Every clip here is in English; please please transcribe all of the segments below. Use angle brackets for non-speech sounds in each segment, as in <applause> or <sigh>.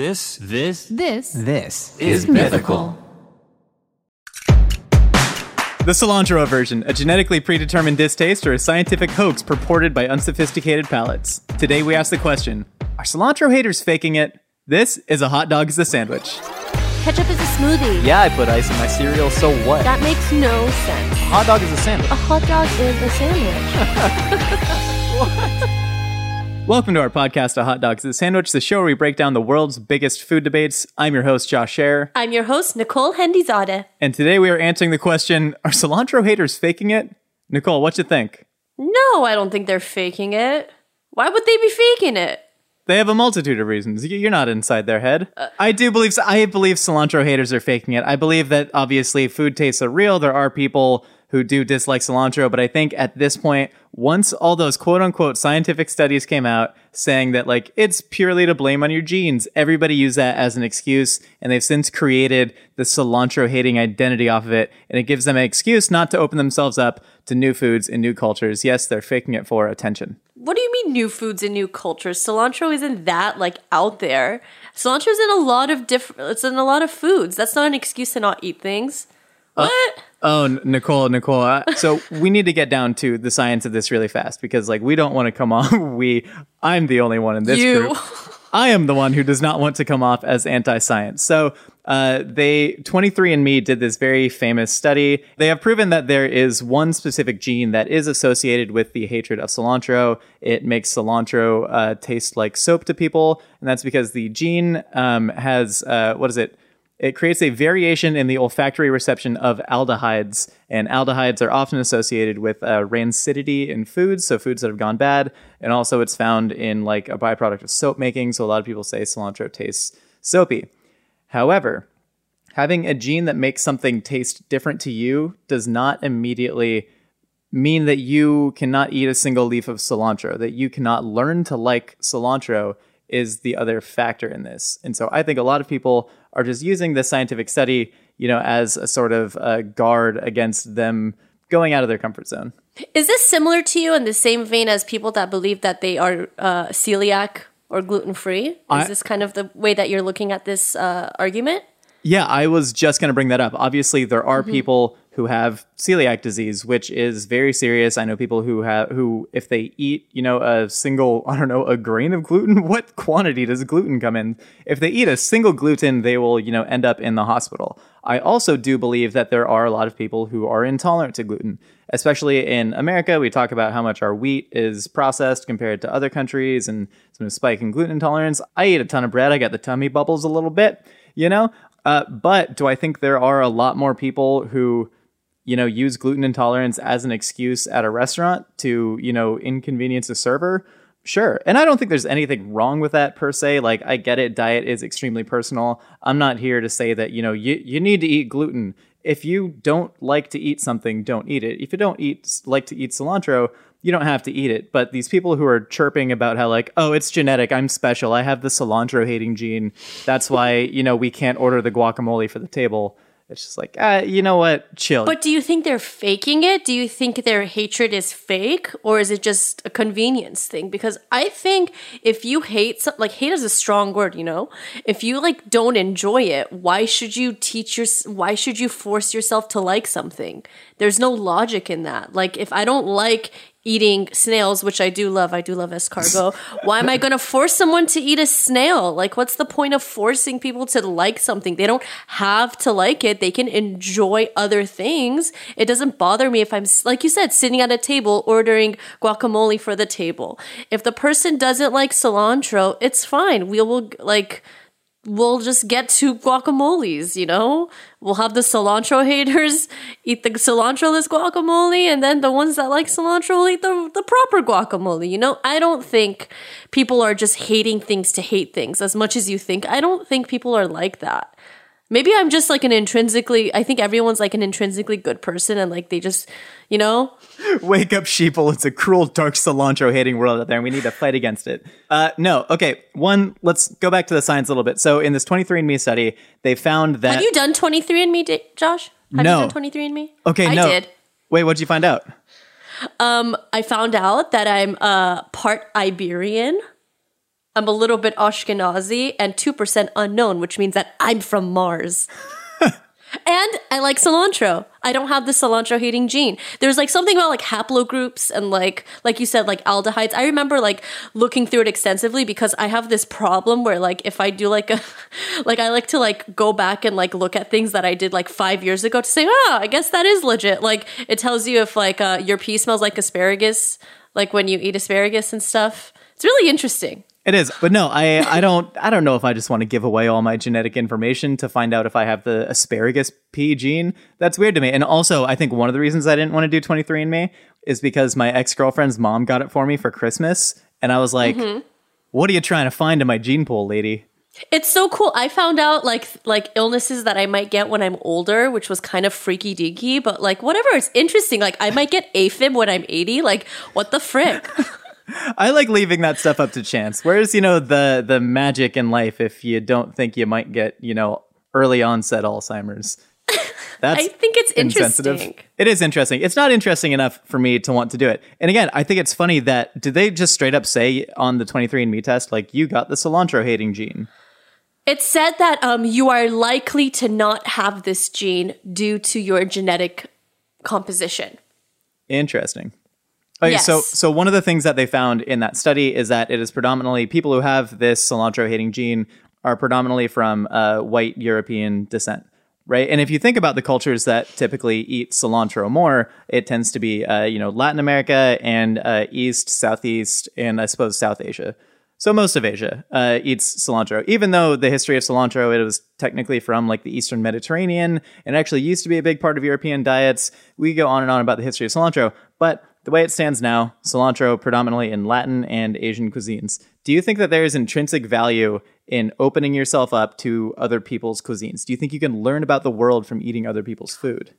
This, this, This This is mythical. The cilantro version, a genetically predetermined distaste or a scientific hoax purported by unsophisticated palates. Today we ask the question Are cilantro haters faking it? This is a hot dog is a sandwich. Ketchup is a smoothie. Yeah, I put ice in my cereal, so what? That makes no sense. A Hot dog is a sandwich. A hot dog is a sandwich. <laughs> <laughs> Welcome to our podcast, A Hot Dog is a Sandwich, the show where we break down the world's biggest food debates. I'm your host, Josh Scher, I'm your host, Nicole Hendizade. and today we are answering the question Are cilantro haters faking it? Nicole, what do you think? No, I don't think they're faking it. Why would they be faking it? They have a multitude of reasons. You're not inside their head. I do believe I believe cilantro haters are faking it. I believe that obviously food tastes are real. There are people who do dislike cilantro, but I think at this point, once all those quote unquote scientific studies came out saying that like it's purely to blame on your genes, everybody used that as an excuse, and they've since created the cilantro hating identity off of it, and it gives them an excuse not to open themselves up to new foods and new cultures. Yes, they're faking it for attention. What do you mean new foods and new cultures? Cilantro isn't that like out there. Cilantro's in a lot of different it's in a lot of foods. That's not an excuse to not eat things. Uh, what? Oh, Nicole, Nicole. Uh, so we need to get down to the science of this really fast because, like, we don't want to come off. <laughs> We, I'm the only one in this You. group. I am the one who does not want to come off as anti-science. So, uh, they 23andMe did this very famous study. They have proven that there is one specific gene that is associated with the hatred of cilantro. It makes cilantro uh, taste like soap to people, and that's because the gene um, has uh, what is it? It creates a variation in the olfactory reception of aldehydes, and aldehydes are often associated with uh, rancidity in foods, so foods that have gone bad, and also it's found in like a byproduct of soap making. So a lot of people say cilantro tastes soapy. However, having a gene that makes something taste different to you does not immediately mean that you cannot eat a single leaf of cilantro, that you cannot learn to like cilantro is the other factor in this. And so I think a lot of people are just using this scientific study, you know, as a sort of uh, guard against them going out of their comfort zone. Is this similar to you in the same vein as people that believe that they are uh, celiac or gluten free? Is I- this kind of the way that you're looking at this uh, argument? Yeah, I was just going to bring that up. Obviously, there are people who have celiac disease, which is very serious. I know people who have who if they eat, you know, a single, <laughs> I don't know, a grain of gluten, <laughs> what quantity does gluten come in? If they eat a single gluten, they will, you know, end up in the hospital. I also do believe that there are a lot of people who are intolerant to gluten, especially in America. We talk about how much our wheat is processed compared to other countries and some spike in gluten intolerance. I eat a ton of bread. I got the tummy bubbles a little bit, you know? Uh, but do I think there are a lot more people who, you know, use gluten intolerance as an excuse at a restaurant to, you know, inconvenience a server? Sure. And I don't think there's anything wrong with that per se. Like, I get it. Diet is extremely personal. I'm not here to say that, you know, you, you need to eat gluten. If you don't like to eat something, don't eat it. If you don't eat like to eat cilantro, you don't have to eat it. But these people who are chirping about how like, oh, it's genetic, I'm special, I have the cilantro hating gene. That's why, you know, we can't order the guacamole for the table. It's just like, ah, you know what? Chill. But do you think they're faking it? Do you think their hatred is fake or is it just a convenience thing? Because I think if you hate some, like hate is a strong word, you know? If you like don't enjoy it, why should you teach your why should you force yourself to like something? There's no logic in that. Like if I don't like eating snails, which I do love. I do love escargot. <laughs> Why am I going to force someone to eat a snail? Like, what's the point of forcing people to like something? They don't have to like it. They can enjoy other things. It doesn't bother me if I'm, like you said, sitting at a table ordering guacamole for the table. If the person doesn't like cilantro, it's fine. We will, like, we'll just get to guacamoles, you know? We'll have the cilantro <laughs> haters eat the cilantro-less guacamole, and then the ones that like cilantro will eat the, the proper guacamole, you know? I don't think people are just hating things to hate things as much as you think. I don't think people are like that. Maybe I'm just like an intrinsically, I think everyone's like an intrinsically good person and like they just, you know? Wake up, sheeple. It's a cruel, dark cilantro hating world out there, and we need to fight against it. Uh, no, okay. One, let's go back to the science a little bit. So, in this 23andMe study, they found that. Have you done 23andMe, Di- Josh? Have No. you done 23andMe? okay, I no. did. Wait, what'd you find out? Um, I found out that I'm uh, part Iberian, I'm a little bit Ashkenazi, and 2% unknown, which means that I'm from Mars. <laughs> and I like cilantro. I don't have the cilantro hating gene. There's like something about like haplogroups and like like you said like aldehydes. I remember like looking through it extensively because I have this problem where like if I do like a <laughs> like I like to like go back and like look at things that I did like 5 years ago to say, "Oh, I guess that is legit." Like it tells you if like uh, your pee smells like asparagus, like when you eat asparagus and stuff. It's really interesting. It is, but no, I I don't I don't know if I just want to give away all my genetic information to find out if I have the asparagus P gene. That's weird to me. And also, I think one of the reasons I didn't want to do 23andMe is because my ex girlfriend's mom got it for me for Christmas, and I was like, mm-hmm. "What are you trying to find in my gene pool, lady?" It's so cool. I found out like like illnesses that I might get when I'm older, which was kind of freaky deaky, but like whatever, it's interesting. Like I might get AFib when I'm 80. Like what the frick? <laughs> I like leaving that stuff up to chance. Where's you know the the magic in life if you don't think you might get you know early onset Alzheimer's. <laughs> That's I think it's interesting. It is interesting. It's not interesting enough for me to want to do it. And again, I think it's funny that did they just straight up say on the 23andMe test like you got the cilantro hating gene? It said that um, you are likely to not have this gene due to your genetic composition. Interesting. Okay, so Yes. so one of the things that they found in that study is that it is predominantly people who have this cilantro hating gene are predominantly from uh, white European descent, right? And if you think about the cultures that typically eat cilantro more, it tends to be uh, you know Latin America and uh, East, Southeast, and I suppose South Asia. So most of Asia uh, eats cilantro, even though the history of cilantro it was technically from like the Eastern Mediterranean and actually used to be a big part of European diets. We go on and on about the history of cilantro, but the way it stands now, cilantro predominantly in Latin and Asian cuisines. Do you think that there is intrinsic value in opening yourself up to other people's cuisines? Do you think you can learn about the world from eating other people's food?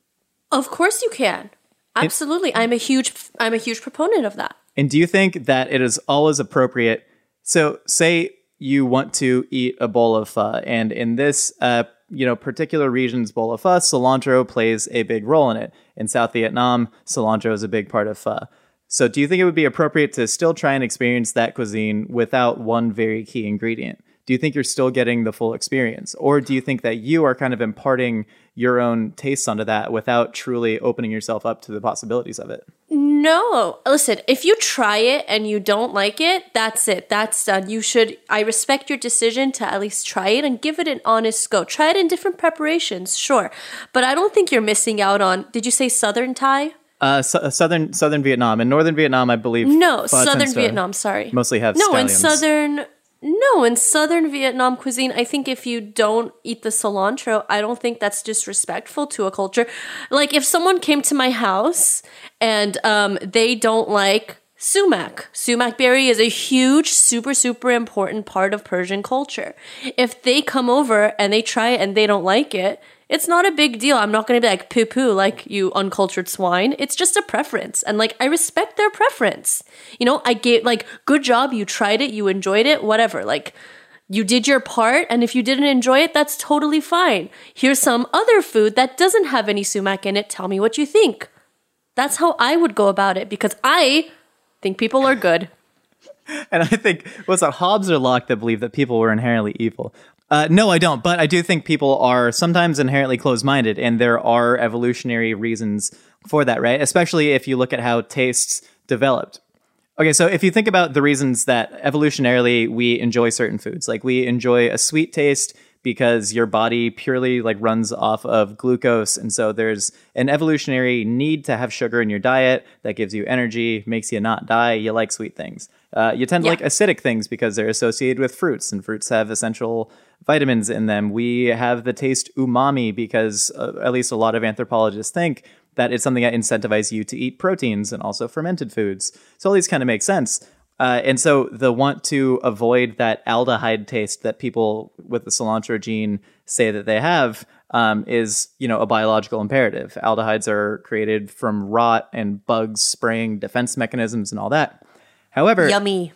Of course you can. Absolutely. I'm a huge I'm a huge proponent of that. And do you think that it is always appropriate? So, say you want to eat a bowl of pho, and in this, uh, you know, particular region's bowl of pho, cilantro plays a big role in it. In South Vietnam, cilantro is a big part of pho. So, do you think it would be appropriate to still try and experience that cuisine without one very key ingredient? Do you think you're still getting the full experience? Or do you think that you are kind of imparting your own tastes onto that without truly opening yourself up to the possibilities of it? No, listen, if you try it and you don't like it, that's it. That's done. You should, I respect your decision to at least try it and give it an honest go. Try it in different preparations, sure. But I don't think you're missing out on, did you say Southern Thai? Uh, su- southern Southern Vietnam and Northern Vietnam, I believe. No, Southern Vietnam, sorry. Mostly have No, in. Southern, no, in Southern Vietnam cuisine, I think if you don't eat the cilantro, I don't think that's disrespectful to a culture. Like if someone came to my house and um, they don't like sumac. Sumac berry is a huge, super, super important part of Persian culture. If they come over and they try it and they don't like it, it's not a big deal. I'm not going to be like poo poo, like you uncultured swine. It's just a preference. And like, I respect their preference. You know, I gave, like, good job. You tried it, you enjoyed it, whatever. Like, you did your part. And if you didn't enjoy it, that's totally fine. Here's some other food that doesn't have any sumac in it. Tell me what you think. That's how I would go about it because I think people are good. <laughs> And I think was it Hobbes or Locke that believed that people were inherently evil? Uh, no, I don't. But I do think people are sometimes inherently closed-minded, and there are evolutionary reasons for that, right? Especially if you look at how tastes developed. Okay, so if you think about the reasons that evolutionarily we enjoy certain foods, like we enjoy a sweet taste because your body purely like runs off of glucose and so there's an evolutionary need to have sugar in your diet that gives you energy makes you not die you like sweet things uh, you tend to Yeah. like acidic things because they're associated with fruits and fruits have essential vitamins in them we have the taste umami because uh, at least a lot of anthropologists think that it's something that incentivizes you to eat proteins and also fermented foods so all these kind of make sense uh, and so the want to avoid that aldehyde taste that people with the cilantro gene say that they have um, is, you know, a biological imperative. Aldehydes are created from rot and bugs spraying defense mechanisms and all that. However, Yummy.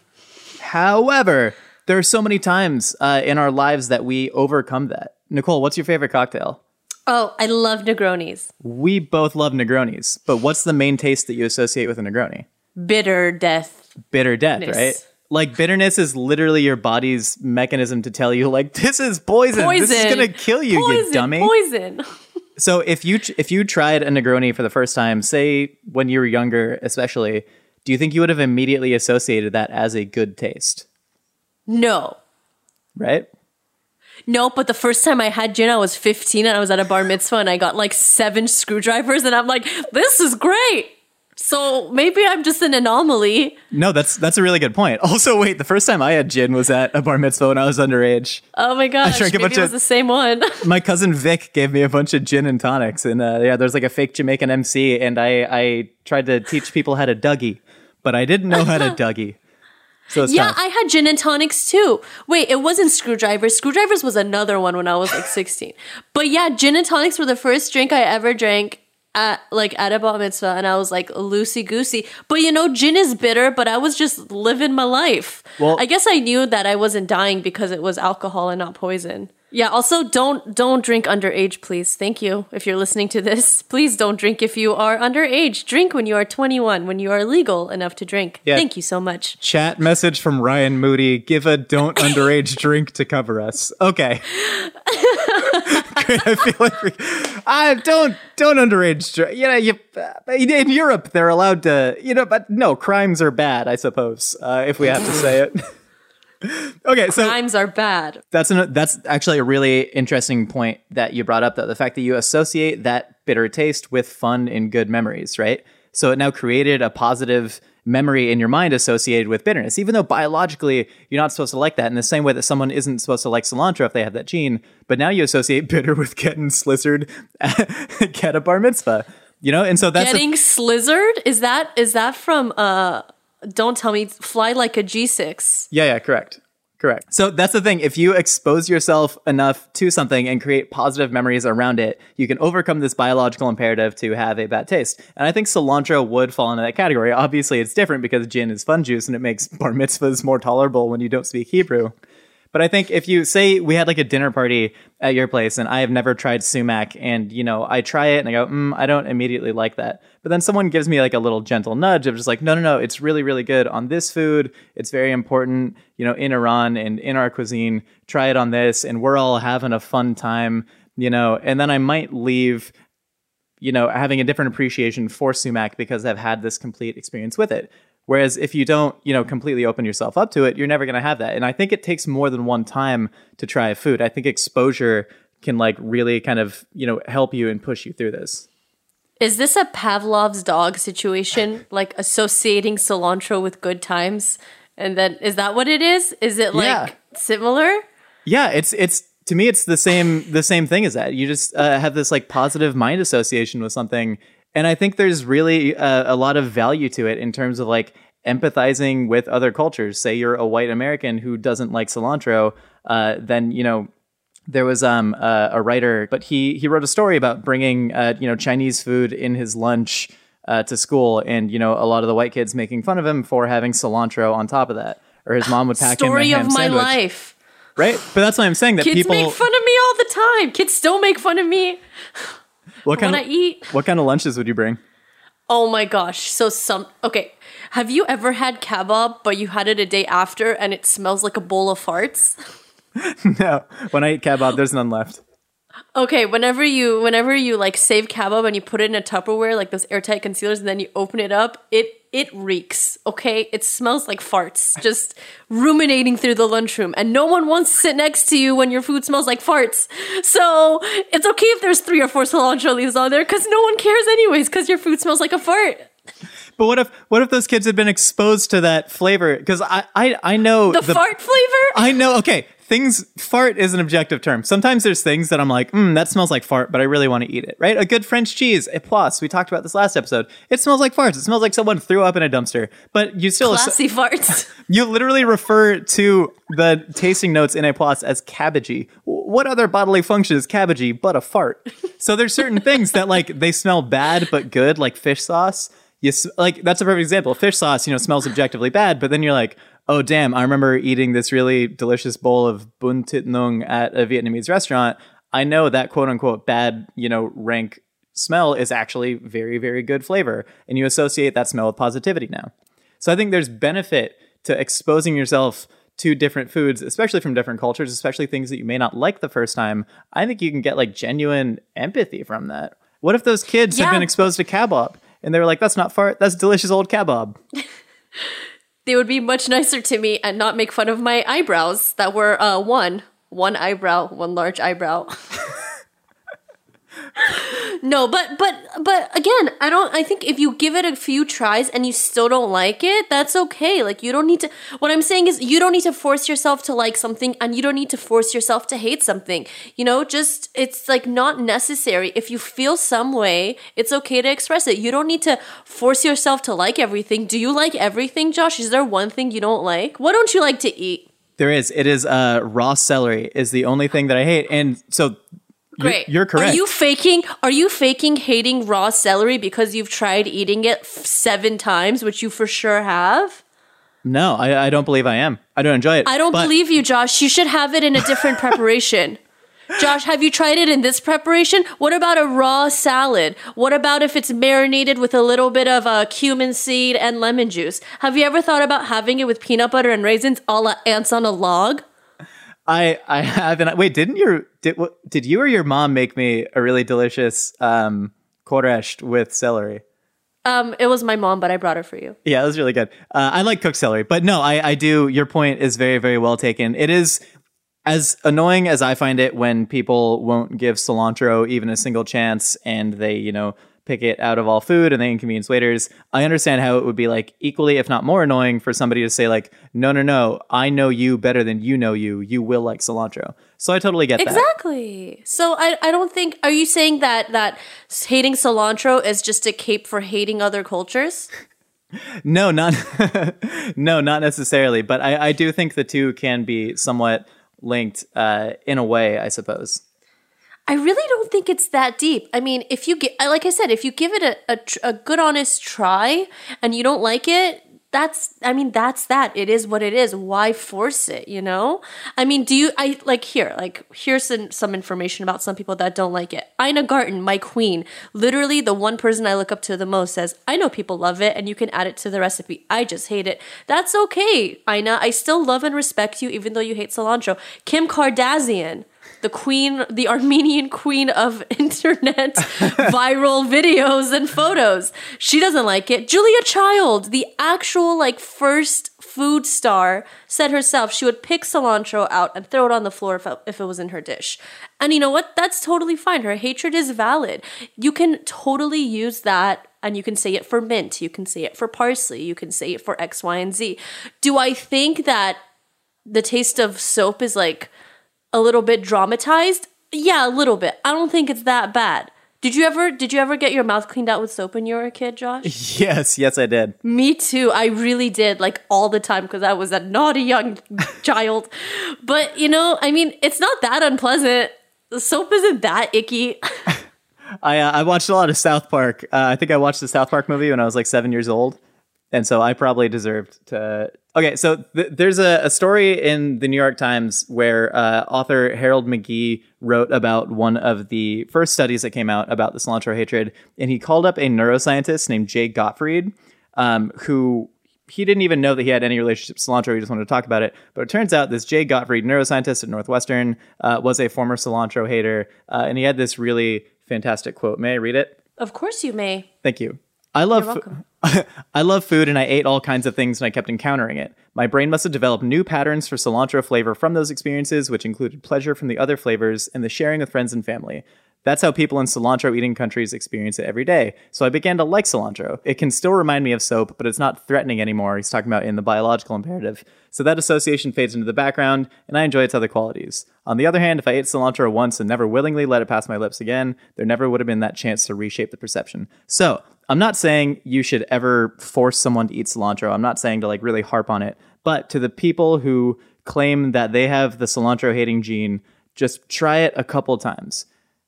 however, there are so many times uh, in our lives that we overcome that. Nicole, what's your favorite cocktail? Oh, I love Negronis. We both love Negronis, but what's the main taste that you associate with a Negroni? Bitter death. bitter death, right? Like bitterness is literally your body's mechanism to tell you, like, this is poison. Poison. This is gonna kill you, poison, you dummy. Poison. <laughs> So if you if you tried a Negroni for the first time, say when you were younger, especially, do you think you would have immediately associated that as a good taste? No. Right? No, but the first time I had gin, I was 15 and I was at a bar mitzvah and I got like seven screwdrivers and I'm like, this is great. So maybe I'm just an anomaly. No, that's that's a really good point. <laughs> Also, wait, the first time I had gin was at a bar mitzvah when I was underage. Oh my gosh, drank a maybe bunch it was of- the same one. <laughs> My cousin Vic gave me a bunch of gin and tonics, and uh, yeah, there's like a fake Jamaican MC, and I I tried to teach people how to Dougie, but I didn't know how to <laughs> Dougie. So yeah, tough. I had gin and tonics too. Wait, it wasn't screwdrivers. Screwdrivers was another one when I was like 16. But yeah, gin and tonics were the first drink I ever drank at like at a bar mitzvah, and I was like loosey goosey. But you know, gin is bitter, but I was just living my life. Well- I guess I knew that I wasn't dying because it was alcohol and not poison. Yeah. Also, don't don't drink underage, please. Thank you. If you're listening to this, <laughs> please don't drink if you are underage. Drink when you are 21, when you are legal enough to drink. Yeah. Thank you so much. Chat message from Ryan Moody: Give a don't underage <laughs> drink to cover us. Okay. <laughs> I feel like we, I don't don't underage. drink. You know, you uh, in Europe they're allowed to. You know, but no, crimes are bad. I suppose uh, if we have to say it. <laughs> okay, so Crimes are bad. that's an, that's actually a really interesting point that you brought up though the fact that you associate that bitter taste with fun and good memories right? So it now created a positive memory in your mind associated with bitterness. Even though biologically you're not supposed to like that in the same way that someone isn't supposed to like cilantro if they have that gene but now you associate <laughs> bitter with getting slizzard <laughs> at a bar mitzvah you know? And so that's a- Getting slizzard? Is that is that from uh don't tell me fly like a G6. Yeah, yeah, correct. Correct. So that's the thing. If you expose yourself enough to something and create positive memories around it, you can overcome this biological imperative to have a bad taste. And I think cilantro would fall into that category. Obviously, it's different because gin is fun juice and it makes bar mitzvahs more tolerable when you don't speak Hebrew. But I think if you say we had like a dinner party at your place and I have never tried sumac and you know I try it and I go mm, I don't immediately like that. But then someone gives me like a little gentle nudge of just like no no no it's really really good on this food. It's very important you know in Iran and in our cuisine. Try it on this and we're all having a fun time you know. And then I might leave you know, having a different appreciation for sumac because I've had this complete experience with it. Whereas if you don't, you know, completely open yourself up to it, you're never going to have that. And I think it takes more than one time to try a food. I think exposure can like really kind of, you know, help you and push you through this. Is this a Pavlov's dog situation? like associating cilantro with good times? And then is that what it is? Is it like Yeah. similar? Yeah, it's it's to me it's the same the same thing as that. You just uh, have this like positive mind association with something, and I think there's really uh, a lot of value to it in terms of like empathizing with other cultures. Say you're a white American who doesn't like cilantro, uh, then you know there was um uh, a writer, but he he wrote a story about bringing uh, you know Chinese food in his lunch uh, to school, and you know a lot of the white kids making fun of him for having cilantro on top of that, or his mom would pack him a Story ham of my sandwich life. right? But that's why I'm saying that Kids people. make fun of me all the time. Kids still make fun of me what kind when of I eat. what kind of lunches would you bring? Oh my gosh. So some okay. Have you ever had kebab but you had it a day after and it smells like a bowl of farts? <laughs> <laughs> no, when I eat kebab, there's none left. Okay, whenever you whenever you like save kebab and you put it in a Tupperware, like those airtight concealers, and then you open it up, it it reeks. Okay, it smells like farts, just ruminating through the lunchroom, and no one wants to sit next to you when your food smells like farts. So it's okay if there's three or four cilantro leaves on there, because no one cares anyways, because your food smells like a fart. But what if what if those kids had been exposed to that flavor? Because I, I I know The, fart flavor. I know. Okay, things fart is an objective term. Sometimes there's things that I'm like, mm, that smells like fart, but I really want to eat it. Right? A good French cheese, époisse. We talked about this last episode. It smells like farts. It smells like someone threw up in a dumpster. But you still Classy farts. <laughs> <laughs> You literally refer to the tasting notes in a plus as cabbagey. What other bodily function is cabbagey but a fart? So there's certain <laughs> things that like they smell bad but good, like fish sauce. You s- like that's a perfect example. Fish sauce, you know, smells objectively bad, but then you're like, oh damn, I remember eating this really delicious bowl of bún thịt nướng at a Vietnamese restaurant. I know that quote unquote bad, you know, rank smell is actually very, very good flavor, and you associate that smell with positivity now. So I think there's benefit to exposing yourself to different foods, especially from different cultures, especially things that you may not like the first time, I think you can get like genuine empathy from that. What if those kids Yeah. have been exposed to kebab and they were like, "That's not fart. That's delicious old kebab." <laughs> They would be much nicer to me and not make fun of my eyebrows that were uh, one, one eyebrow, one large eyebrow. <laughs> no, but but but again, I don't. I think if you give it a few tries and you still don't like it, that's okay. Like you don't need to. What I'm saying is, you don't need to force yourself to like something, and you don't need to force yourself to hate something. You know, just it's like not necessary. If you feel some way, it's okay to express it. You don't need to force yourself to like everything. Do you like everything, Josh? Is there one thing you don't like? What don't you like to eat? There is. It is uh, raw celery is the only thing that I hate, and so Great. You're, correct. Are you faking? Are you faking hating raw celery because you've tried eating it f- seven times, which you for sure have? no, I, I don't believe I am. I don't enjoy it. I don't but- believe you, Josh. You should have it in a different preparation. <laughs> Josh, have you tried it in this preparation? What about a raw salad? What about if it's marinated with a little bit of uh, cumin seed and lemon juice? Have you ever thought about having it with peanut butter and raisins, a la ants on a log? I I haven't. Wait, didn't your did what, did you or your mom make me a really delicious um koresh with celery? Um, it was my mom, but I brought it for you. Yeah, it was really good. Uh, I like cooked celery, but no, I I do. Your point is very very well taken. It is as annoying as I find it when people won't give cilantro even a single chance, and they you know pick it out of all food and they inconvenience waiters. I understand how it would be like equally, if not more annoying, for somebody to say like, no, no, no, I know you better than you know you. You will like cilantro. So I totally get that. Exactly. So I, I don't think are you saying that that hating cilantro is just a cape for hating other cultures? <laughs> No, not <laughs> no, not necessarily. But I, I do think the two can be somewhat linked uh, in a way, I suppose. I really don't think it's that deep. I mean, if you get like I said, if you give it a, a, a good honest try and you don't like it, that's I mean, that's that. It is what it is. Why force it, you know? I mean, do you I like here, like here's some, some information about some people that don't like it. Ina Garten, my queen, literally the one person I look up to the most says, "I know people love it and you can add it to the recipe. I just hate it." That's okay, Ina. I still love and respect you even though you hate cilantro. Kim Kardashian, the queen, the Armenian queen of <laughs> internet <laughs> viral videos and photos. She doesn't like it. Julia Child, the actual like first food star, said herself she would pick cilantro out and throw it on the floor if it, if it was in her dish. And you know what? That's totally fine. Her hatred is valid. You can totally use that and you can say it for mint, you can say it for parsley, you can say it for X, Y, and Z. Do I think that the taste of soap is like a little bit dramatized? Yeah, a little bit. I don't think it's that bad. Did you ever did you ever get your mouth cleaned out with soap when you were a kid, Josh? <laughs> Yes, yes, I did. Me too. I really did, like all the time because I was a naughty young <laughs> child. But you know, I mean, it's not that unpleasant. The soap isn't that icky. <laughs> I uh, I watched a lot of South Park. Uh, I think I watched the South Park movie when I was like seven years old, and so I probably deserved to. Okay, so th- there's a, a story in the New York Times where uh, author Harold McGee wrote about one of the first studies that came out about the cilantro hatred, and he called up a neuroscientist named Jay Gottfried, um, who he didn't even know that he had any relationship to cilantro. He just wanted to talk about it. But it turns out this Jay Gottfried, neuroscientist at Northwestern, uh, was a former cilantro hater, uh, and he had this really fantastic quote. May I read it? of course you may. Thank you. I love <laughs> I love food and I ate all kinds of things and I kept encountering it. My brain must have developed new patterns for cilantro flavor from those experiences, which included pleasure from the other flavors and the sharing with friends and family. That's how people in cilantro eating countries experience it every day. So I began to like cilantro. It can still remind me of soap, but it's not threatening anymore. He's talking about in the biological imperative. So that association fades into the background, and I enjoy its other qualities. On the other hand, if I ate cilantro once and never willingly let it pass my lips again, there never would have been that chance to reshape the perception. So I'm not saying you should ever force someone to eat cilantro. I'm not saying to like really harp on it. But to the people who claim that they have the cilantro hating gene, just try it a couple times.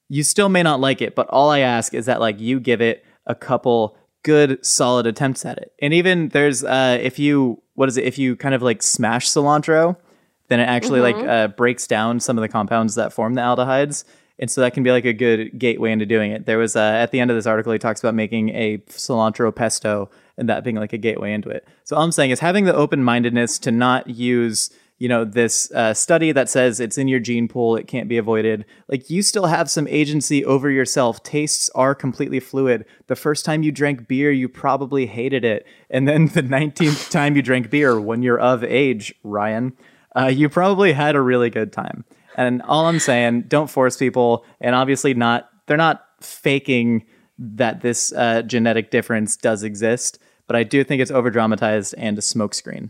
You still may not like it, but all I ask is that like you give it a couple good solid attempts at it. And even there's uh if you what is it if you kind of like smash cilantro, then it actually like uh, breaks down some of the compounds that form the aldehydes. And so that can be like a good gateway into doing it. There was uh, at the end of this article, he talks about making a cilantro pesto, and that being like a gateway into it. So all I'm saying is having the open mindedness to not use you know this uh, study that says it's in your gene pool it can't be avoided. Like you still have some agency over yourself. Tastes are completely fluid. The first time you drank beer you probably hated it. And then the <laughs> 19th time you drank beer when you're of age ryan uh, you probably had a really good time and all i'm saying don't force people and obviously not they're not faking that this uh, genetic difference does exist but i do think it's over dramatized and a smokescreen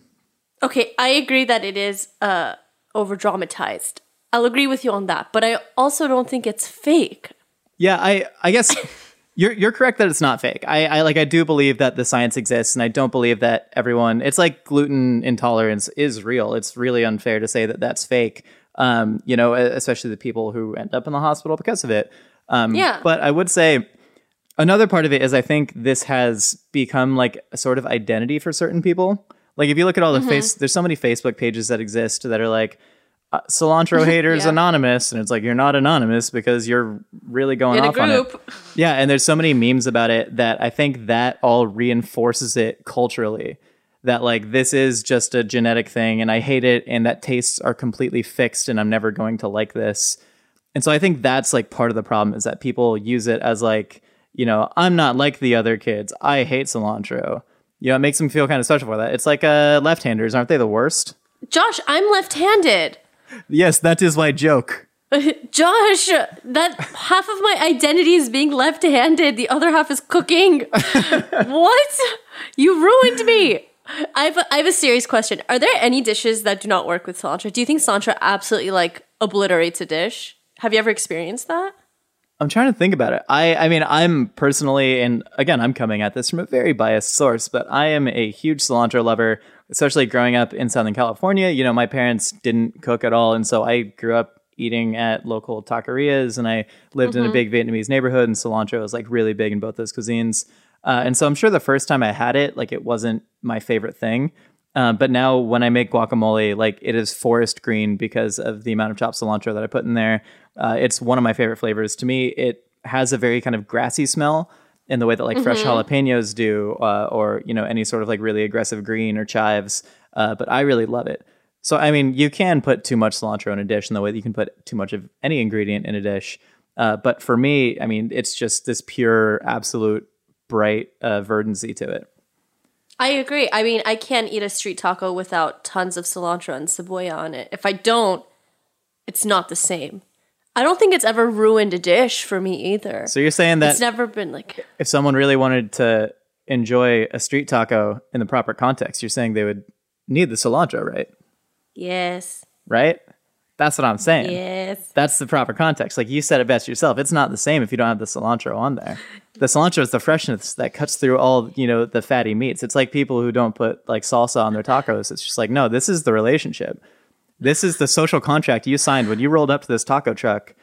Okay, I agree that it is uh, over dramatized. I'll agree with you on that, but I also don't think it's fake. Yeah, I I guess <laughs> you're you're correct that it's not fake. I, I like I do believe that the science exists, and I don't believe that everyone. It's like gluten intolerance is real. It's really unfair to say that that's fake. Um, you know, especially the people who end up in the hospital because of it. Um, Yeah. But I would say another part of it is I think this has become like a sort of identity for certain people. Like if you look at all the face, there's so many Facebook pages that exist that are like uh, cilantro <laughs> haters Yeah. anonymous, and it's like you're not anonymous because you're really going In off on it. Yeah, and there's so many memes about it that I think that all reinforces it culturally. That like this is just a genetic thing, and I hate it, and that tastes are completely fixed, and I'm never going to like this. And so I think that's like part of the problem is that people use it as like, you know, I'm not like the other kids. I hate cilantro. You know, it makes them feel kind of special for that. It's like uh, left-handers, aren't they the worst? Josh, I'm left handed. Yes, that is my joke. <laughs> Josh, that half of my identity is being left handed, the other half is cooking. <laughs> what? You ruined me. I have, a, I have a serious question. Are there any dishes that do not work with cilantro? Do you think cilantro absolutely like obliterates a dish? Have you ever experienced that? I'm trying to think about it. I I mean, I'm personally, and again, I'm coming at this from a very biased source, but I am a huge cilantro lover, especially growing up in Southern California. You know, my parents didn't cook at all, and so I grew up eating at local taquerias, and I lived in a mm-hmm. big Vietnamese neighborhood, and cilantro was like really big in both those cuisines. Uh, and so I'm sure the first time I had it, like it wasn't my favorite thing. Uh, but now when I make guacamole, like it is forest green because of the amount of chopped cilantro that I put in there. Uh, it's one of my favorite flavors. To me, it has a very kind of grassy smell in the way that like fresh jalapenos do, uh, or you know any sort of like really aggressive green or chives. Uh, but I really love it. So I mean, you can put too much cilantro in a dish in the way that you can put too much of any ingredient in a dish. Uh, but for me, I mean, it's just this pure, absolute, bright uh, verdancy to it. I agree. I mean, I can't eat a street taco without tons of cilantro and cebolla on it. If I don't, it's not the same. I don't think it's ever ruined a dish for me either. So you're saying that it's never been like if someone really wanted to enjoy a street taco in the proper context, you're saying they would need the cilantro, right? yes, Right? That's what I'm saying. yes. That's the proper context. Like you said it best yourself. It's not the same if you don't have the cilantro on there. The cilantro is the freshness that cuts through all, you know, the fatty meats. It's like people who don't put like salsa on their tacos. It's just like, no, this is the relationship. This is the social contract you signed when you rolled up to this taco truck.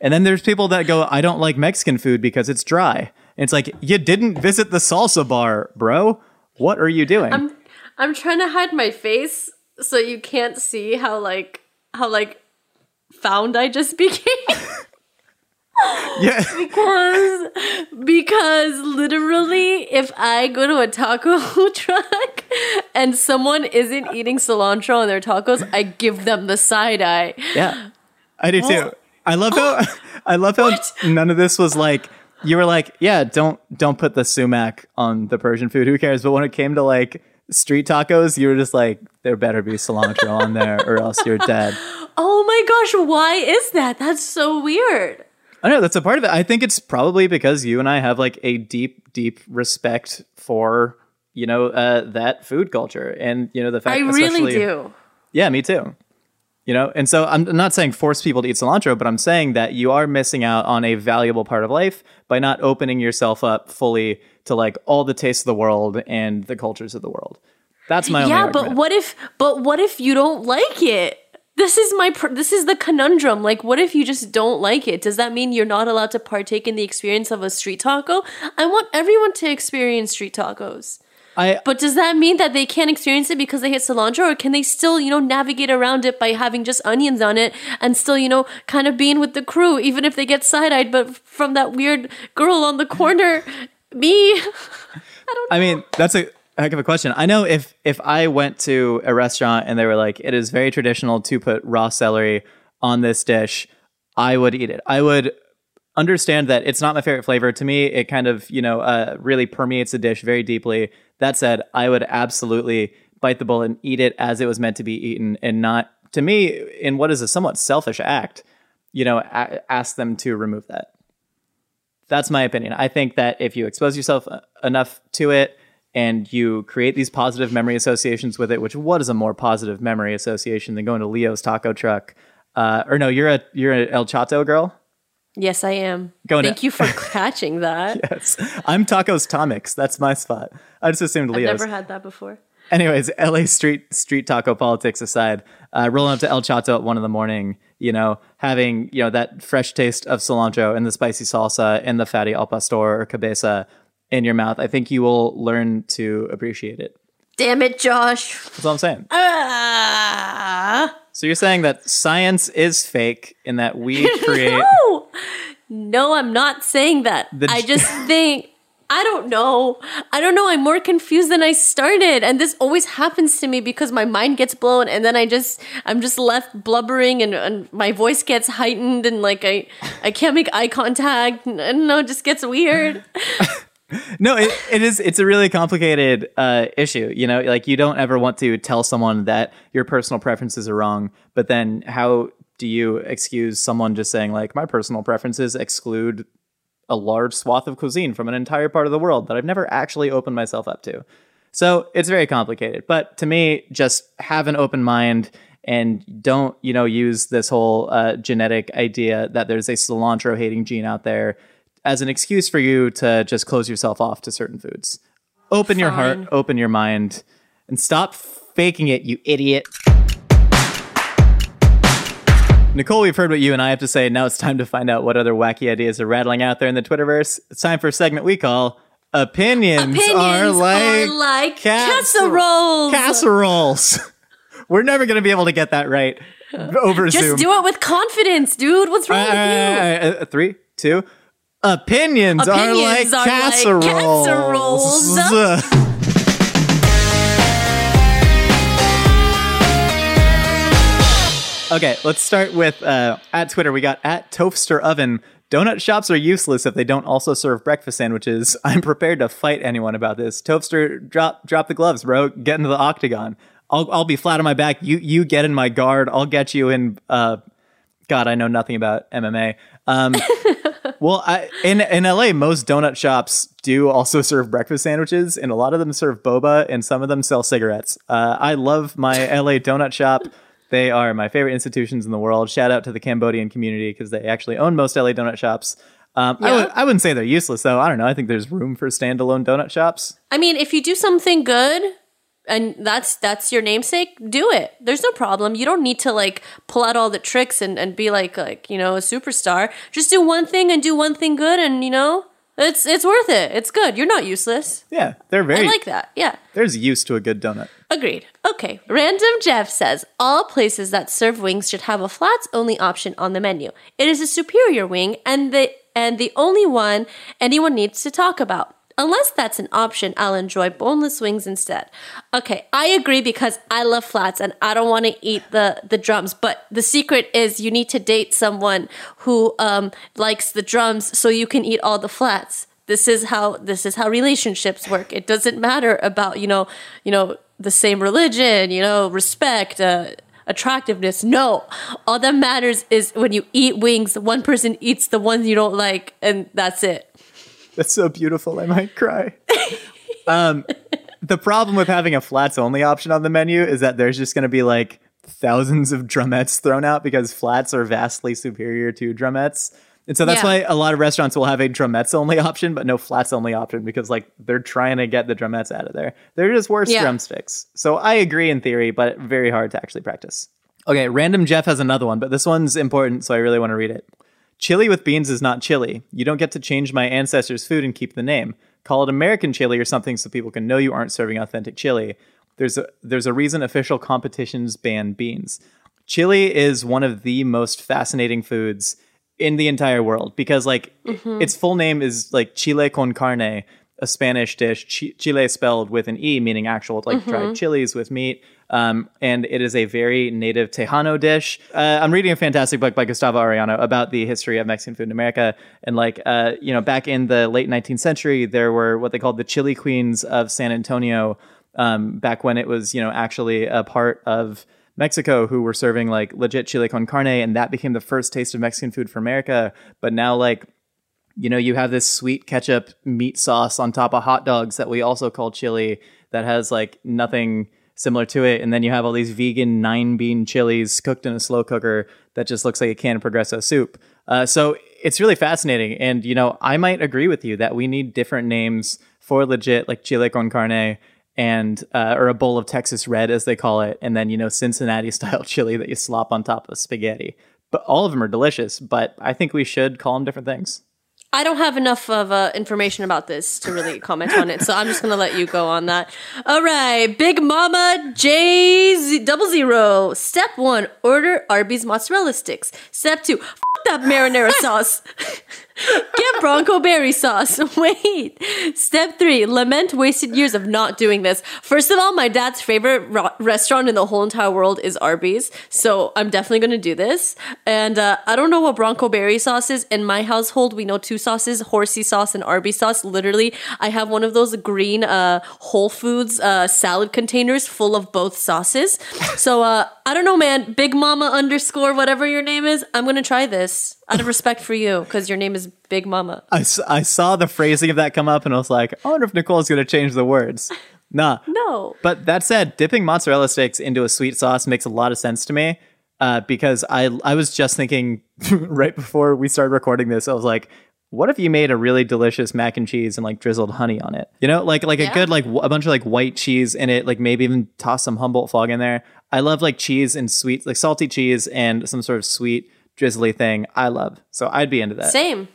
And then there's people that go, I don't like Mexican food because it's dry. And it's like, you didn't visit the salsa bar, bro. What are you doing? I'm I'm trying to hide my face so you can't see how like how like found I just <laughs> became. yeah. because because literally if I go to a taco <laughs> truck and someone isn't eating cilantro on their tacos, I give them the side eye. Yeah, I do too. I love how <laughs> I love how none of this was like you were like, yeah, don't don't put the sumac on the Persian food. Who cares? But when it came to like street tacos, you were just like, there better be cilantro on there, or else you're dead. <laughs> Oh my gosh, why is that? That's so weird. I know that's a part of it. I think it's probably because you and I have like a deep, deep respect for you know uh, that food culture, and you know the fact. I really do. Yeah, me too. You know, and so I'm not saying force people to eat cilantro, but I'm saying that you are missing out on a valuable part of life by not opening yourself up fully to like all the tastes of the world and the cultures of the world. That's my Yeah, but what if but what if you don't like it? This is my pr- this is the conundrum. Like what if you just don't like it? Does that mean you're not allowed to partake in the experience of a street taco? I want everyone to experience street tacos. I But does that mean that they can't experience it because they hit cilantro, or can they still, you know, navigate around it by having just onions on it and still, you know, kind of being with the crew, even if they get side eyed, but from that weird girl on the corner, <laughs> me? <laughs> I mean, that's a heck of a question. I know if if I went to a restaurant and they were like, it is very traditional to put raw celery on this dish, I would eat it. I would understand that it's not my favorite flavor. To me, it kind of you know uh, really permeates the dish very deeply. That said, I would absolutely bite the bullet and eat it as it was meant to be eaten, and not to me in what is a somewhat selfish act. You know, a- ask them to remove that. That's my opinion. I think that if you expose yourself uh, enough to it and you create these positive memory associations with it, which what is a more positive memory association than going to Leo's taco truck? Uh, or no, you're a you're an El Chato girl. Yes, I am. Going to- Thank you for catching <laughs> that. Yes, I'm Tacos Tamix. That's my spot. I just assumed I've never had that before. Anyways, LA street street taco politics aside, uh, rolling up to El Chato at one in the morning, you know, having you know that fresh taste of cilantro and the spicy salsa and the fatty al pastor or cabeza in your mouth, I think you will learn to appreciate it. Damn it, Josh. That's all I'm saying. Ah. So you're saying that science is fake and that we <laughs> create No. I'm not saying that. The- I just <laughs> think I don't know. I don't know. I'm more confused than I started. And this always happens to me because my mind gets blown and then I just I'm just left blubbering and, and my voice gets heightened and like I I can't make eye contact. and I don't know, it just gets weird. <laughs> <laughs> No, it, it is. It's a really complicated uh, issue. You know, like you don't ever want to tell someone that your personal preferences are wrong, but then how do you excuse someone just saying like my personal preferences exclude a large swath of cuisine from an entire part of the world that I've never actually opened myself up to? So it's very complicated. But to me, just have an open mind and don't you know use this whole uh, genetic idea that there's a cilantro hating gene out there as an excuse for you to just close yourself off to certain foods. Open your heart, open your mind, and stop faking it, you idiot. Nicole, we've heard what you and I have to say. Now it's time to find out what other wacky ideas are rattling out there in the Twitterverse. It's time for a segment we call Opinions, Opinions are like, are like casserole- casseroles. Casseroles. <laughs> We're never going to be able to get that right over Just Zoom. do it with confidence, dude. What's wrong right, with you? right, all right, uh, Three, two. Opinions, are like are like casseroles. <laughs> okay, let's start with uh, at Twitter. We got at Toaster Oven. Donut shops are useless if they don't also serve breakfast sandwiches. <laughs> I'm prepared to fight anyone about this. Toaster, drop drop the gloves, bro. Get into the octagon. I'll I'll be flat on my back. You you get in my guard. I'll get you in. Uh, God, I know nothing about MMA. Um, <laughs> well, I, in in LA, most donut shops do also <laughs> serve breakfast sandwiches, and a lot of them serve boba, and some of them sell cigarettes. Uh, I love my LA donut shop. They are my favorite institutions in the world. Shout out to the Cambodian community because they actually own most LA donut shops. Um, I, Yeah. would, I wouldn't say they're useless though. I don't know. I think there's room for standalone donut shops. I mean, if you do something good and that's that's your namesake, do it. There's no problem. You don't need to like pull out all the tricks and, and be like like, you know, a superstar. Just do one thing and do one thing good and you know, it's it's worth it. It's good. You're not useless. Yeah, they're very. I like that. Yeah. there's use to a good donut. Agreed. Okay. Random Jeff says all places that serve wings should have a flats only option on the menu. It is a superior wing and the and the only one anyone needs to talk about. Unless that's an option, I'll enjoy boneless wings instead. Okay, I agree because I love flats and I don't want to eat the the drums. But the secret is you need to date someone who um, likes the drums so you can eat all the flats this is how this is how relationships work it doesn't matter about you know you know the same religion you know respect uh, attractiveness no all that matters is when you eat wings one person eats the ones you don't like and that's it That's so beautiful. I might cry. <laughs> um, the problem with having a flats only option on the menu is that there's just going to be like thousands of drumettes thrown out because flats are vastly superior to drumettes. And so that's Yeah. why a lot of restaurants will have a drumettes only <laughs> option, but no flats only option because like they're trying to get the drumettes out of there. They're just worse Yeah. drumsticks. So I agree in theory, but very hard to actually practice. Okay, Random Jeff has another one, but this one's important, so I really want to read it. Chili with beans is not chili. You don't get to change my ancestors' food and keep the name. Call it American chili or something so people can know you aren't serving authentic chili. There's a there's a reason official competitions ban beans. Chili is one of the most fascinating foods in the entire world because like mm-hmm. its full name is like chile con carne a Spanish dish, chi- chile spelled with an e, meaning actual like dried mm-hmm. chilies with meat. Um, and it is a very native Tejano dish. Uh, I'm reading a fantastic book by Gustavo Arellano about the history of Mexican food in America. And like, uh, you know, back in the late 19th century, there were what they called the chili queens of San Antonio. Um, back when it was, you know, actually a part of Mexico who were serving like legit chile con carne, and that became the first taste of Mexican food for America. But now, like, you know, you have this sweet ketchup meat sauce on top of hot dogs that we also call chili that has like nothing similar to it. And then you have all these vegan nine bean chilies cooked in a slow cooker that just looks like a can of Progresso soup. Uh, so it's really fascinating. And, you know, I might agree with you that we need different names for legit like chile con carne and uh, or a bowl of Texas red as they call it, and then you know Cincinnati <laughs> style chili that you slop on top of spaghetti. But all of them are delicious. But I think we should call them different things. I don't have enough of uh, information about this to really comment on it, so I'm just gonna let you go on that. All right, Big Mama J Z- double zero. Step one: order Arby's mozzarella sticks. Step two: f- that marinara sauce. <laughs> Get Bronco berry sauce. <laughs> Wait. Step three: lament wasted years of not doing this. First of all, my dad's favorite ro- restaurant in the whole entire world is Arby's, so I'm definitely gonna do this. And uh, I don't know what Bronco berry sauce is. In my household, we know two sauces: horsey sauce and Arby's sauce. Literally, I have one of those green uh, Whole Foods uh, salad containers full of both sauces. So uh, I don't know, man. Big Mama underscore whatever your name is. I'm gonna try this out of respect for you because your name is Big Mama. I, I saw the phrasing of that come up and I was like, I wonder if Nicole's going to change the words. Nah. <laughs> No. But that said, dipping mozzarella sticks into a sweet sauce makes a lot of sense to me uh, because I I was just thinking <laughs> right before we started recording this, I was like, what if you made a really delicious mac and cheese and like drizzled honey on it? You know, like like a good like w- a bunch of like white cheese in it, like maybe even toss some Humboldt fog in there. I love like cheese and sweet, like salty cheese and some sort of sweet drizzly thing. I love. So I'd be into that. Same.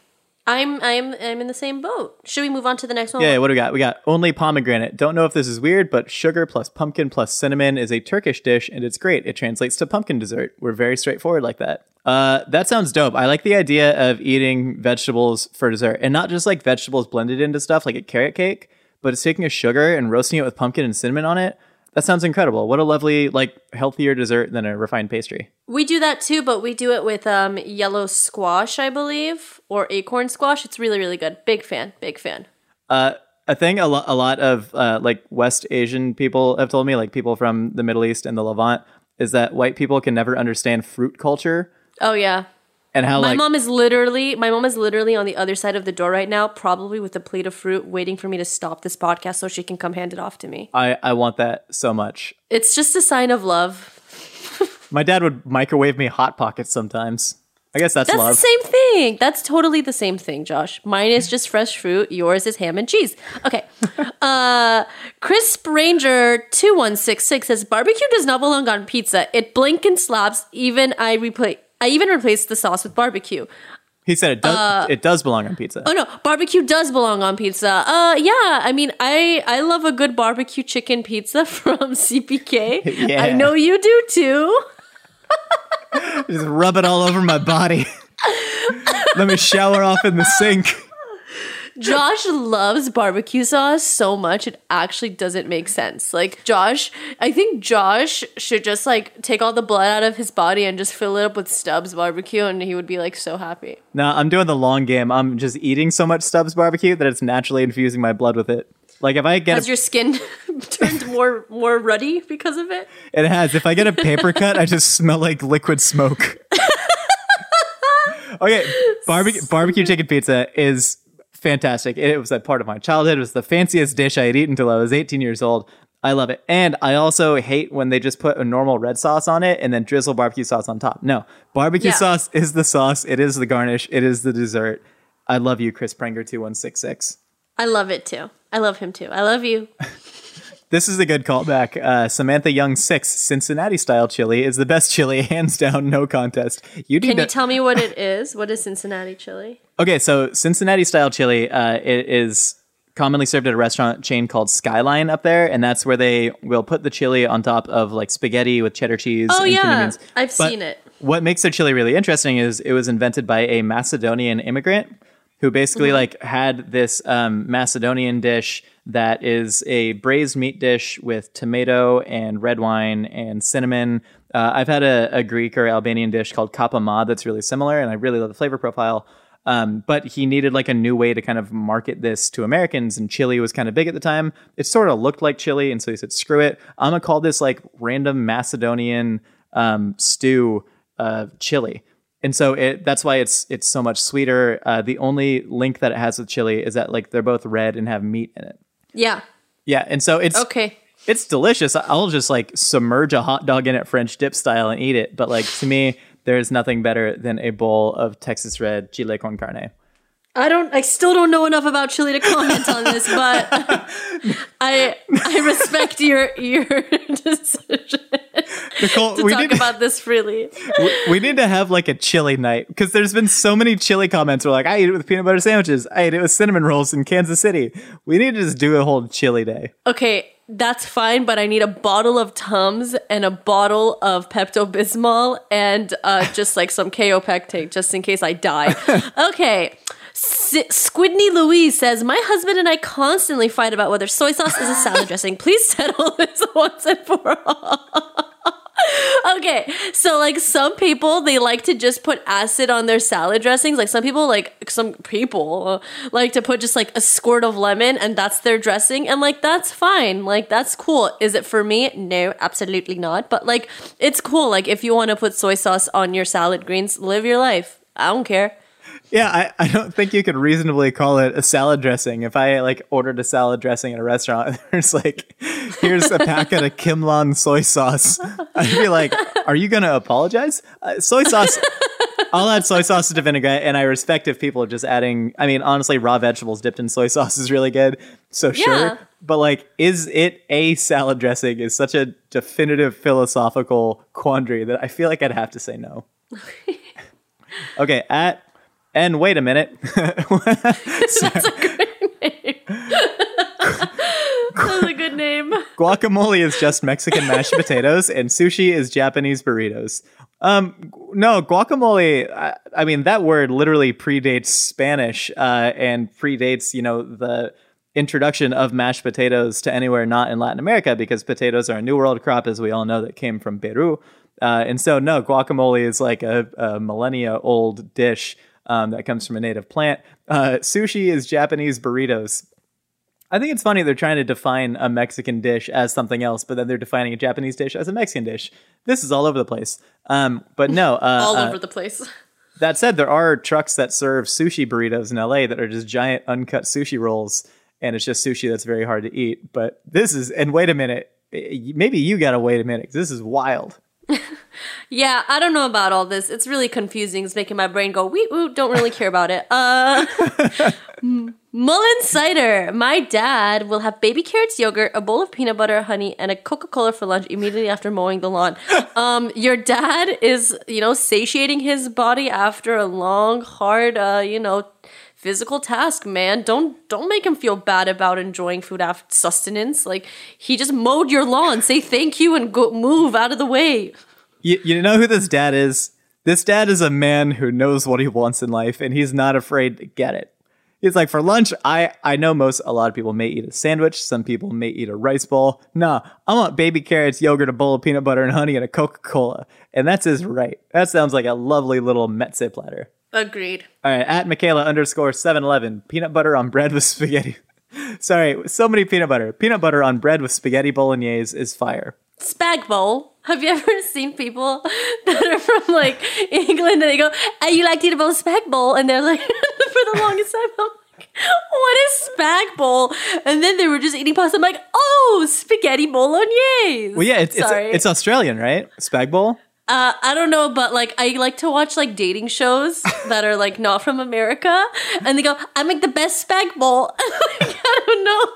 I'm I'm I'm in the same boat. Should we move on to the next one? Yeah, what do we got? We got only pomegranate. Don't know if this is weird, but sugar plus pumpkin plus cinnamon is a Turkish dish, and it's great. It translates to pumpkin dessert. We're very straightforward like that. Uh, that sounds dope. I like the idea of eating vegetables for dessert, and not just like vegetables blended into stuff like a carrot cake, but it's taking a sugar and roasting it with pumpkin and cinnamon on it. That sounds incredible. What a lovely, like, healthier dessert than a refined pastry. We do that too, but we do it with um, yellow squash, I believe, or acorn squash. It's really really good. Big fan. Big fan. Uh, a thing a lot, a lot of uh, like West Asian people have told me, like people from the Middle East and the Levant, is that white people can never understand fruit culture Oh yeah. And how My like mom is literally my mom is literally on the other side of the door right now, probably with a plate of fruit, waiting for me to stop this podcast so she can come hand it off to me. I I want that so much. It's just a sign of love. My dad would microwave me hot pockets sometimes. I guess that's, That's love. the same thing. That's totally the same thing, Josh. Mine is just fresh fruit. Yours is ham and cheese. Okay. <laughs> uh, Crisp Ranger two one six six says barbecue does not belong on pizza. It blink and slaps. Even I replace. I even replaced the sauce with barbecue. He said it does. it does belong on pizza. Oh no, barbecue does belong on pizza. Uh, yeah. I mean, I I love a good barbecue chicken pizza <laughs> from CPK. Yeah. <laughs> I know you do too. <laughs> Just rub it all over my body. Let me shower off in the sink. Josh loves barbecue sauce so much it actually doesn't make sense. Like Josh, I think Josh should just like take all the blood out of his body and just fill it up with Stubb's barbecue and he would be like so happy. No, I'm doing the long game. I'm just eating so much Stubb's barbecue that it's naturally infusing my blood with it. Like if I get Has a, your skin <laughs> turned more more ruddy because of it? it has. If I get a paper cut, I just smell like liquid smoke. <laughs> okay, barbecue barbecue chicken pizza is fantastic. It was a part of my childhood. It was the fanciest dish I had eaten until I was 18 years old. I love it. And I also hate when they just put a normal red sauce on it and then drizzle barbecue sauce on top. No, barbecue Yeah. sauce is the sauce. It is the garnish. It is the dessert. I love you, Chris Pranger 2166. I love it too. I love him too. I love you. <laughs> This is a good callback. Uh, Samantha Young 6, Cincinnati style chili is the best chili, <laughs> hands down, no contest. You Can you to- tell me what it is? What is Cincinnati chili? Okay, so Cincinnati style chili uh, it is commonly served at a restaurant chain called Skyline up there, and that's where they will put the chili on top of like spaghetti with cheddar cheese. Oh yeah. I've But seen it. What makes their chili really interesting is it was invented by a Macedonian immigrant who basically like had this um, Macedonian dish that is a braised meat dish with tomato and red wine and cinnamon. Uh, I've had a, a Greek or Albanian dish called kapama that's really similar, and I really love the flavor profile. Um, but he needed like a new way to kind of market this to Americans, and chili was kind of big at the time. It sort of looked like chili, and so he said, "Screw it, I'm gonna call this like random Macedonian um, stew uh, chili." And so it, that's why it's it's so much sweeter. Uh, the only link that it has with chili is that like they're both red and have meat in it. Yeah. Yeah, and so it's Okay. it's delicious. I'll just like submerge a hot dog in it French dip style and eat it. But like to me, there's nothing better than a bowl of Texas red chile con carne. I don't. I still don't know enough about chili to comment on this, but <laughs> I I respect your your <laughs> decision Nicole, to we talk need, about this freely. we, we need to have like a chili night because there's been so many chili comments. We're like, I eat it with peanut butter sandwiches. I ate it with cinnamon rolls in Kansas City. We need to just do a whole chili day. Okay, that's fine, but I need a bottle of Tums and a bottle of Pepto Bismol and uh, just like some Kaopectate just in case I die. <laughs> Okay. S- Squidney Louise says, My husband and I constantly fight about whether soy sauce is a salad <laughs> dressing. Please settle this once and for all. <laughs> okay, so like some people, they like to just put acid on their salad dressings. Like some people, like some people like to put just like a squirt of lemon and that's their dressing. And like that's fine. Like that's cool. Is it for me? No, absolutely not. But like it's cool. Like if you want to put soy sauce on your salad greens, live your life. I don't care. Yeah, I, I don't think you could reasonably call it a salad dressing. If I like ordered a salad dressing at a restaurant, <laughs> there's like, here's a packet of Kimlan soy sauce. I'd be like, are you gonna apologize? Uh, soy sauce. I'll add soy sauce to vinaigrette, and I respect if people are just adding. I mean, honestly, raw vegetables dipped in soy sauce is really good. So Yeah. sure, but like, is it a salad dressing? Is such a definitive philosophical quandary that I feel like I'd have to say no. <laughs> okay, at and wait a minute. <laughs> <laughs> That's a good name. Guacamole is just Mexican mashed potatoes, and sushi is Japanese burritos. Um, no, guacamole. I, I mean, that word literally predates Spanish uh, and predates, you know, the introduction of mashed potatoes to anywhere not in Latin America because potatoes are a New World crop, as we all know, that came from Peru. Uh, and so, no, guacamole is like a, a millennia old dish um, that comes from a native plant. Uh, sushi is Japanese burritos. I think it's funny they're trying to define a Mexican dish as something else, but then they're defining a Japanese dish as a Mexican dish. This is all over the place. Um, but no, uh, <laughs> All uh, over the place. <laughs> that said, there are trucks that serve sushi burritos in LA that are just giant uncut sushi rolls, and it's just sushi that's very hard to eat. But this is, and wait a minute, maybe you gotta wait a minute. this is wild. Yeah, I don't know about all this. It's really confusing. It's making my brain go, wee woo, don't really care about it. Uh, Mullen cider. My dad will have baby carrots, yogurt, a bowl of peanut butter, honey, and a Coca Cola for lunch immediately after mowing the lawn. Um, your dad is, you know, satiating his body after a long, hard, uh, you know, physical task man don't don't make him feel bad about enjoying food after sustenance like he just mowed your lawn say thank you and go move out of the way You, you know who this dad is? This dad is a man who knows what he wants in life, and he's not afraid to get it. He's like, for lunch, I I know most a lot of people may eat a sandwich. Some people may eat a rice bowl. Nah, I want baby carrots, yogurt, a bowl of peanut butter and honey, and a Coca Cola. And that's his right. That sounds like a lovely little mezze platter. Agreed All right, at Michaela underscore seven eleven, peanut butter on bread with spaghetti. <laughs> Sorry, so many peanut butter. Peanut butter on bread with spaghetti bolognese is fire. spag bowl have you ever <laughs> seen people <laughs> that are from like england and they go hey you like to eat a bowl of spag bowl and they're like for the longest time i'm like what is spag bowl and then they were just eating pasta i'm like oh spaghetti bolognese Well, yeah, it's it's, it's Australian, right? Spag bowl. Uh, I don't know, but like I like to watch like dating shows <laughs> that are like not from America, and they go, "I make the best spag bowl." <laughs> like, I don't know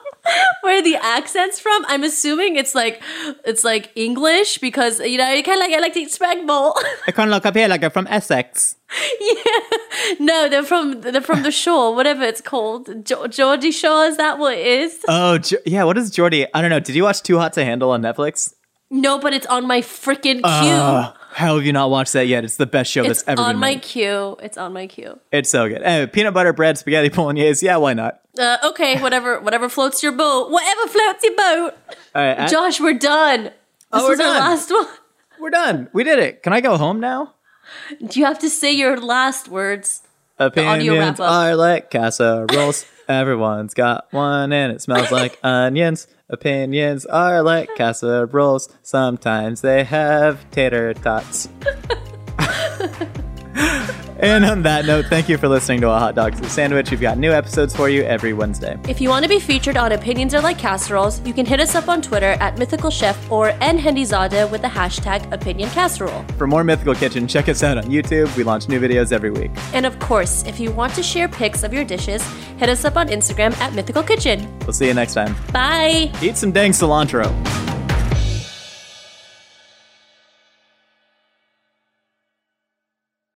where the accent's from. I'm assuming it's like it's like English because you know you kind of like I like to eat spag bowl. <laughs> I kind of look up here like I'm from Essex. Yeah, no, they're from they're from the shore, whatever it's called, jo- Geordie Shore. Is that what it is? Oh, Jo- yeah. What is Geordie? I don't know. Did you watch Too Hot to Handle on Netflix? No, but it's on my freaking queue. How have you not watched that yet? It's the best show It's that's ever It's on my made. queue. It's on my queue. It's so good. Anyway, peanut butter bread, spaghetti bolognese. Yeah, why not? Uh, okay, whatever, whatever floats your boat. Whatever floats your boat. All right, at- Josh, we're done. This Oh, we're was our last one. we're done. We did it. Can I go home now? Do you have to say your last words? Opinions are like casseroles. Everyone's got one and it smells like <laughs> onions. Opinions are like <laughs> casseroles. Sometimes they have tater tots. <laughs> and on that note, thank you for listening to A Hot Dogs and Sandwich. We've got new episodes for you every Wednesday. If you want to be featured on Opinions Are Like Casseroles, you can hit us up on Twitter at Mythical Chef or nhendizade with the hashtag Opinion Casserole. For more Mythical Kitchen, check us out on YouTube. We launch new videos every week. And of course, if you want to share pics of your dishes, hit us up on Instagram at Mythical Kitchen. We'll see you next time. Bye! Eat some dang cilantro.